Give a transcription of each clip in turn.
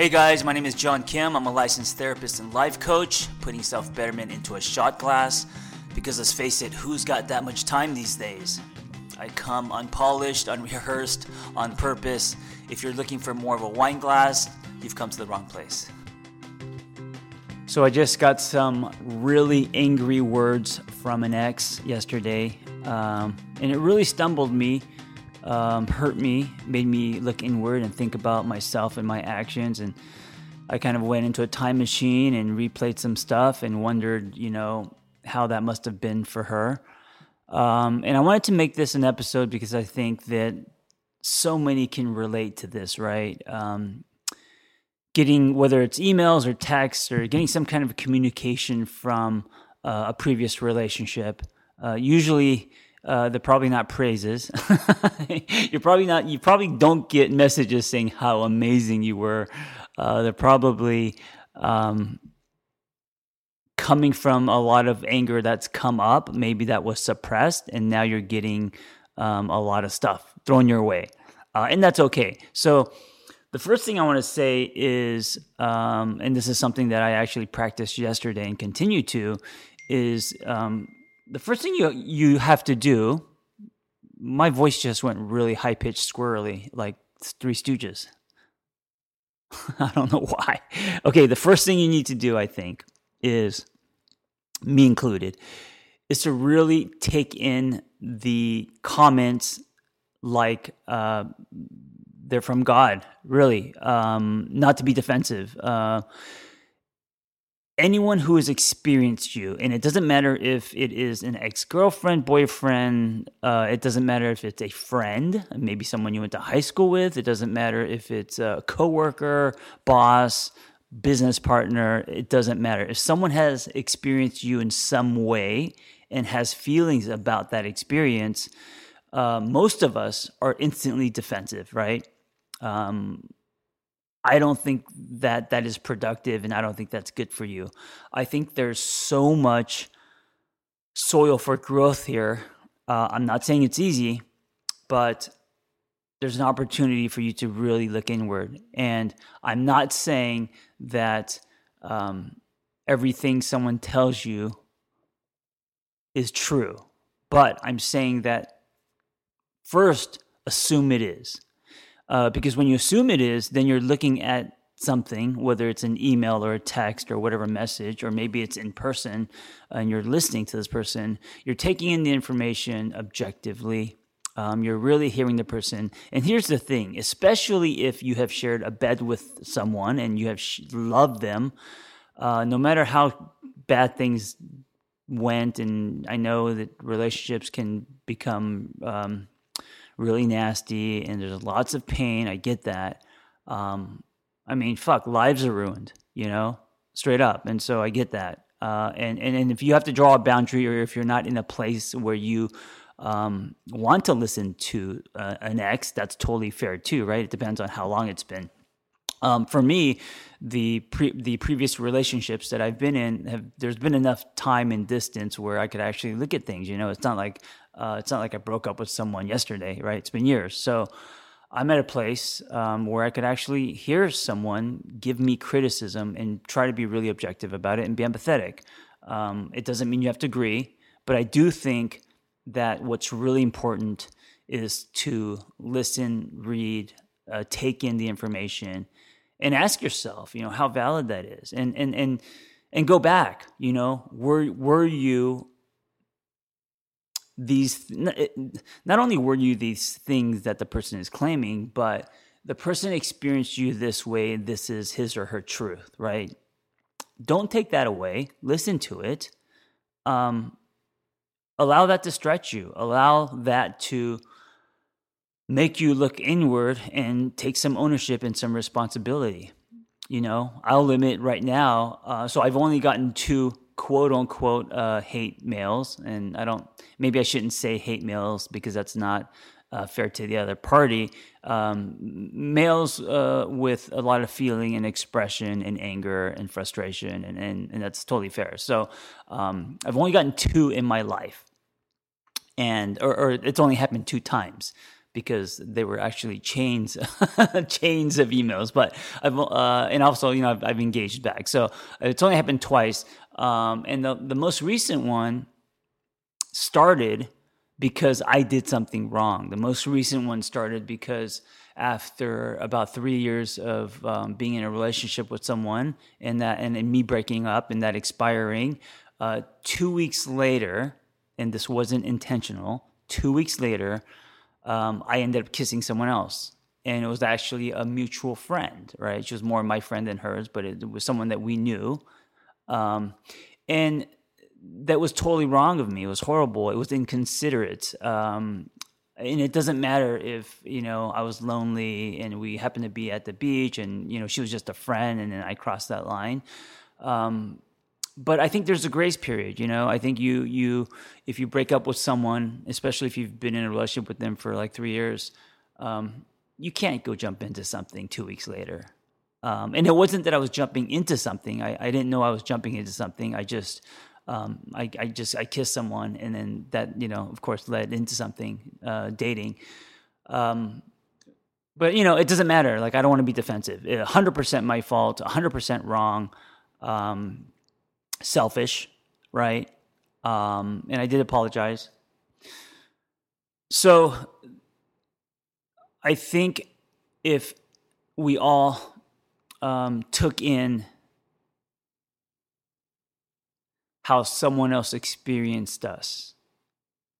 Hey guys, my name is John Kim. I'm a licensed therapist and life coach, putting self betterment into a shot glass. Because let's face it, who's got that much time these days? I come unpolished, unrehearsed, on purpose. If you're looking for more of a wine glass, you've come to the wrong place. So I just got some really angry words from an ex yesterday, um, and it really stumbled me um, hurt me, made me look inward and think about myself and my actions. And I kind of went into a time machine and replayed some stuff and wondered, you know, how that must have been for her. Um, and I wanted to make this an episode because I think that so many can relate to this, right? Um, getting whether it's emails or texts or getting some kind of communication from uh, a previous relationship. Uh, usually, uh, they're probably not praises. You're probably not. You probably don't get messages saying how amazing you were. Uh, they're probably um, coming from a lot of anger that's come up. Maybe that was suppressed, and now you're getting um, a lot of stuff thrown your way, uh, and that's okay. So. The first thing I want to say is, um, and this is something that I actually practiced yesterday and continue to, is um, the first thing you you have to do my voice just went really high pitched squirrely like three stooges. I don't know why. Okay the first thing you need to do i think is me included is to really take in the comments like uh, they're from god really um, not to be defensive uh, anyone who has experienced you, and it doesn't matter if it is an ex girlfriend, boyfriend, uh, it doesn't matter if it's a friend, maybe someone you went to high school with, it doesn't matter if it's a coworker, boss, business partner, it doesn't matter. If someone has experienced you in some way and has feelings about that experience, uh, most of us are instantly defensive, right? Um, I don't think that that is productive and I don't think that's good for you. I think there's so much soil for growth here. Uh, I'm not saying it's easy, but there's an opportunity for you to really look inward. And I'm not saying that um, everything someone tells you is true, but I'm saying that first, assume it is uh, because when you assume it is, then you're looking at something, whether it's an email or a text or whatever message, or maybe it's in person and you're listening to this person, you're taking in the information objectively. Um, you're really hearing the person. And here's the thing especially if you have shared a bed with someone and you have sh- loved them, uh, no matter how bad things went, and I know that relationships can become um, really nasty and there's lots of pain. I get that. Um, I mean, fuck, lives are ruined, you know, straight up. And so I get that. Uh, and, and, and if you have to draw a boundary or if you're not in a place where you um, want to listen to uh, an ex, that's totally fair too, right? It depends on how long it's been. Um, for me, the pre- the previous relationships that I've been in have there's been enough time and distance where I could actually look at things. You know, it's not like uh, it's not like I broke up with someone yesterday, right? It's been years. So I'm at a place um, where I could actually hear someone give me criticism and try to be really objective about it and be empathetic. Um, it doesn't mean you have to agree, but I do think that what's really important is to listen, read, uh, take in the information, and ask yourself, you know, how valid that is, and and and and go back. You know, were were you these not only were you these things that the person is claiming but the person experienced you this way this is his or her truth right? Don't take that away. Listen to it. Um, allow that to stretch you. Allow that to make you look inward and take some ownership and some responsibility. You know i'll limit right now uh, so i've only gotten two quote unquote uh, hate mails, and I don't. Maybe I shouldn't say hate mails because that's not uh, fair to the other party. Um, mails uh, with a lot of feeling and expression and anger and frustration, and and, and that's totally fair. So um, I've only gotten two in my life, and or, or it's only happened two times. because they were actually chains chains of emails but I've uh, and also you know I've, I've, engaged back so it's only happened twice um, and the, the most recent one started because I did something wrong. The most recent one started because after about three years of um, being in a relationship with someone and that and, and me breaking up and that expiring, uh, two weeks later, and this wasn't intentional. Two weeks later, um, I ended up kissing someone else. And it was actually a mutual friend, right? She was more my friend than hers, but it, it was someone that we knew. Um, and that was totally wrong of me. It was horrible. It was inconsiderate. Um, and it doesn't matter if you know I was lonely and we happened to be at the beach and you know she was just a friend and then I crossed that line. Um, but I think there's a grace period. You know, I think you you if you break up with someone, especially if you've been in a relationship with them for like three years, um, you can't go jump into something two weeks later. Um, and it wasn't that I was jumping into something. I, I didn't know I was jumping into something. I just um, I, I, just I kissed someone, and then that you know, of course, led into something, uh, dating. Um, but you know, it doesn't matter. Like I don't want to be defensive. hundred percent my fault. hundred percent wrong. Um, selfish, right? Um, and I did apologize. So I think if we all um, took in how someone else experienced us.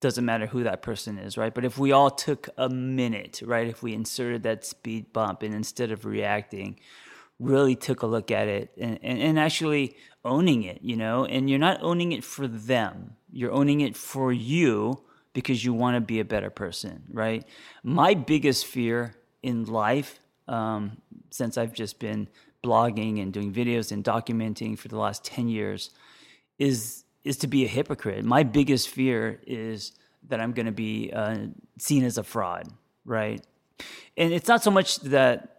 Doesn't matter who that person is, right? But if we all took a minute, right? If we inserted that speed bump and instead of reacting, really took a look at it and, and, and actually owning it, you know? And you're not owning it for them, you're owning it for you because you want to be a better person, right? My biggest fear in life, um, since I've just been blogging and doing videos and documenting for the last 10 years, is is to be a hypocrite. My biggest fear is that I'm going to be uh, seen as a fraud, right? And it's not so much that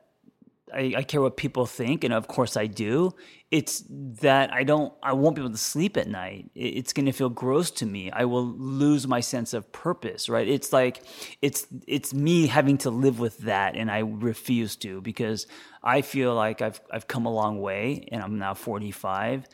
I, I, care what people think, and of course I do. It's that I don't, I won't be able to sleep at night. It's going to feel gross to me. I will lose my sense of purpose, right? It's like, it's it's me having to live with that, and I refuse to because I feel like I've I've come a long way, and I'm now 45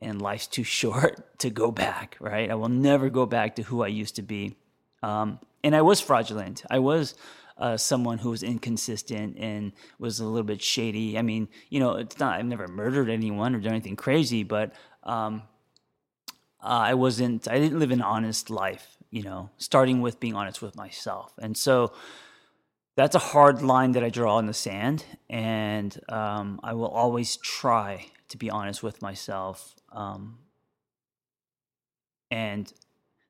and life's too short to go back, right? I will never go back to who I used to be. Um, and I was fraudulent. I was uh, someone who was inconsistent and was a little bit shady. I mean, you know, it's not, I've never murdered anyone or done anything crazy, but um, uh, I wasn't, I didn't live an honest life, you know, starting with being honest with myself. And so, that's a hard line that I draw in the sand, and um, I will always try to be honest with myself um, and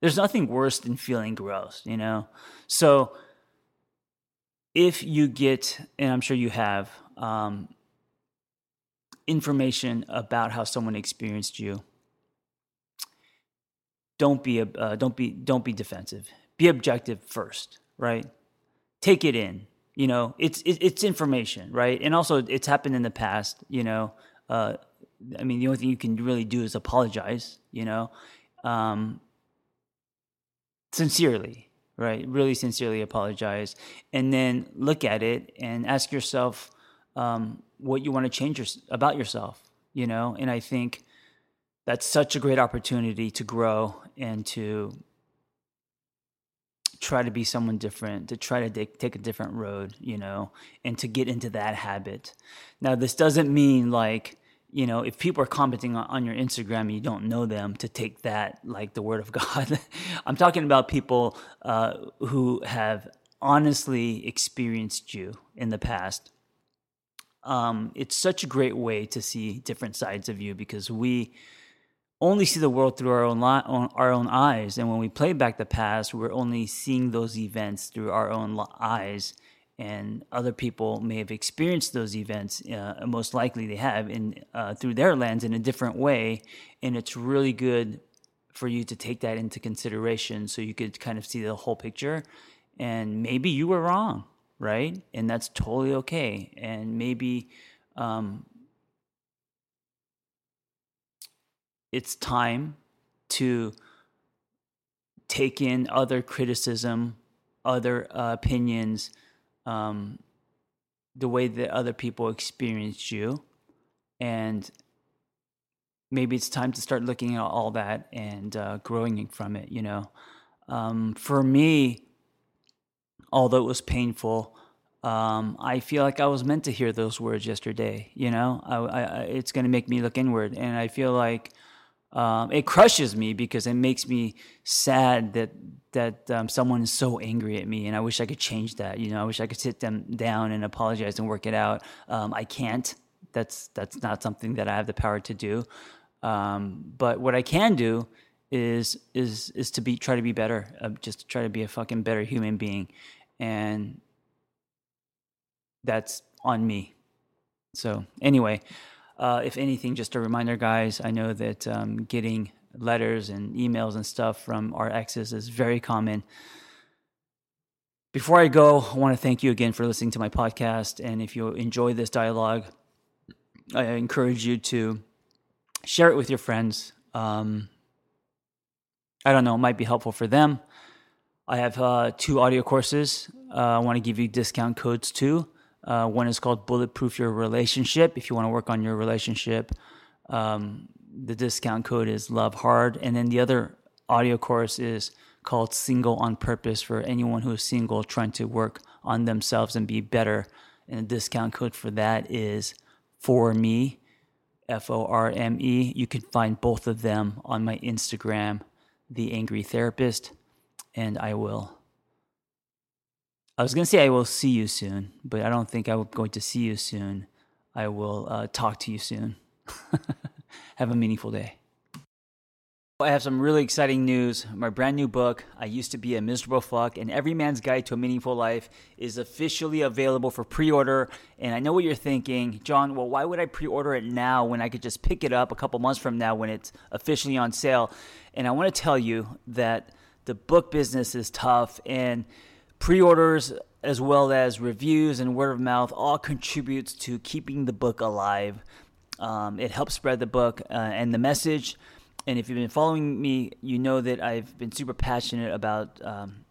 there's nothing worse than feeling gross, you know? So if you get, and I'm sure you have, um, information about how someone experienced you, don't be uh, don't be don't be defensive. Be objective first, right? Take it in. You know, it's it, it's information, right? And also, it's happened in the past. You know, uh, I mean, the only thing you can really do is apologize, you know, um, sincerely, right? Really sincerely apologize. And then look at it and ask yourself um, what you want to change your, about yourself, you know? And I think that's such a great opportunity to grow and to try to be someone different, to try to take a different road, you know, and to get into that habit. Now, this doesn't mean like, you know, if people are commenting on, on, your Instagram and you don't know them, to take that like the word of God. I'm talking about people uh, who have honestly experienced you in the past. Um, it's such a great way to see different sides of you because we only see the world through our own li- our own eyes, and when we play back the past, we're only seeing those events through our own eyes and other people may have experienced those events. Uh, most likely, they have in uh, through their lens in a different way, and it's really good for you to take that into consideration so you could kind of see the whole picture. And maybe you were wrong, right? And that's totally okay. And maybe um, it's time to take in other criticism other uh, opinions, um, the way that other people experienced you, and maybe it's time to start looking at all that and uh, growing from it. You know, um, for me, although it was painful, um, I feel like I was meant to hear those words yesterday. You know, I, I, it's going to make me look inward, and I feel like um, it crushes me because it makes me sad that that um, someone is so angry at me, and I wish I could change that. You know, I wish I could sit them down and apologize and work it out. Um, I can't. That's that's not something that I have the power to do. Um, but what I can do is is is to be try to be better, uh, just try to be a fucking better human being, and that's on me. So anyway, uh, if anything, just a reminder, guys. I know that um, getting letters and emails and stuff from our exes is very common. Before I go, I want to thank you again for listening to my podcast. And if you enjoy this dialogue, I encourage you to share it with your friends. Um, I don't know, it might be helpful for them. I have uh, two audio courses. Uh, I want to give you discount codes too. Uh, one is called Bulletproof Your Relationship. If you want to work on your relationship, um, the discount code is Love Hard. And then the other audio course is called Single on Purpose for anyone who is single trying to work on themselves and be better. And the discount code for that is For Me, F O R M E. You can find both of them on my Instagram, The Angry Therapist. And I will I was going to say I will see you soon, but I don't think I'm going to see you soon. I will uh, talk to you soon. have a meaningful day. I have some really exciting news. My brand new book, I Used to Be a Miserable Fuck, and Every Man's Guide to a Meaningful Life, is officially available for pre order. And I know what you're thinking, John, well, why would I pre order it now when I could just pick it up a couple months from now when it's officially on sale? And I want to tell you that the book business is tough and Pre orders, as well as reviews and word of mouth, all contributes to keeping the book alive. Um, it helps spread the book uh, and the message. And if you've been following me, you know that I've been super passionate about um,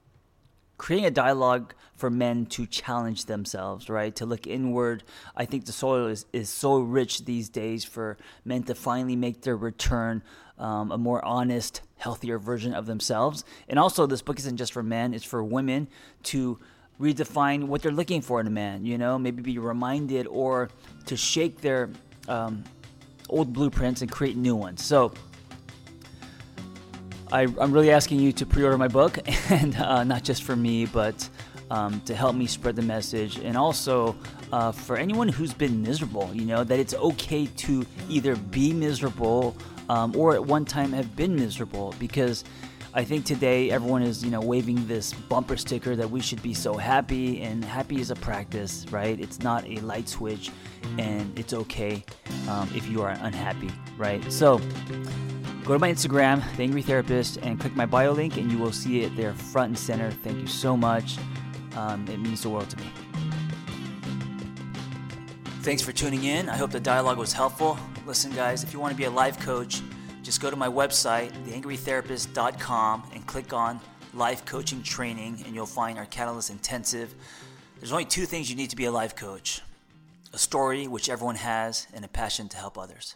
creating a dialogue for men to challenge themselves, right? To look inward. I think the soil is, is so rich these days for men to finally make their return, um, a more honest, healthier version of themselves. And also, this book isn't just for men, it's for women to redefine what they're looking for in a man, you know, maybe be reminded or to shake their um, old blueprints and create new ones. So, I, am really asking you to pre order my book, and uh, not just for me, but um, to help me spread the message. And also uh, for anyone who's been miserable, you know, that it's okay to either be miserable um, or at one time have been miserable because. I think today everyone is, you know, waving this bumper sticker that we should be so happy, and happy is a practice, right? It's not a light switch, and it's okay um, if you are unhappy, right? So, Go to my Instagram, The Angry Therapist, and click my bio link, and you will see it there front and center. Thank you so much. Um, it means the world to me. Thanks for tuning in. I hope the dialogue was helpful. Listen, guys, if you want to be a life coach, just go to my website, theangrytherapist.com, and click on Life Coaching Training, and you'll find our Catalyst Intensive. There's only two things you need to be a life coach a story, which everyone has, and a passion to help others.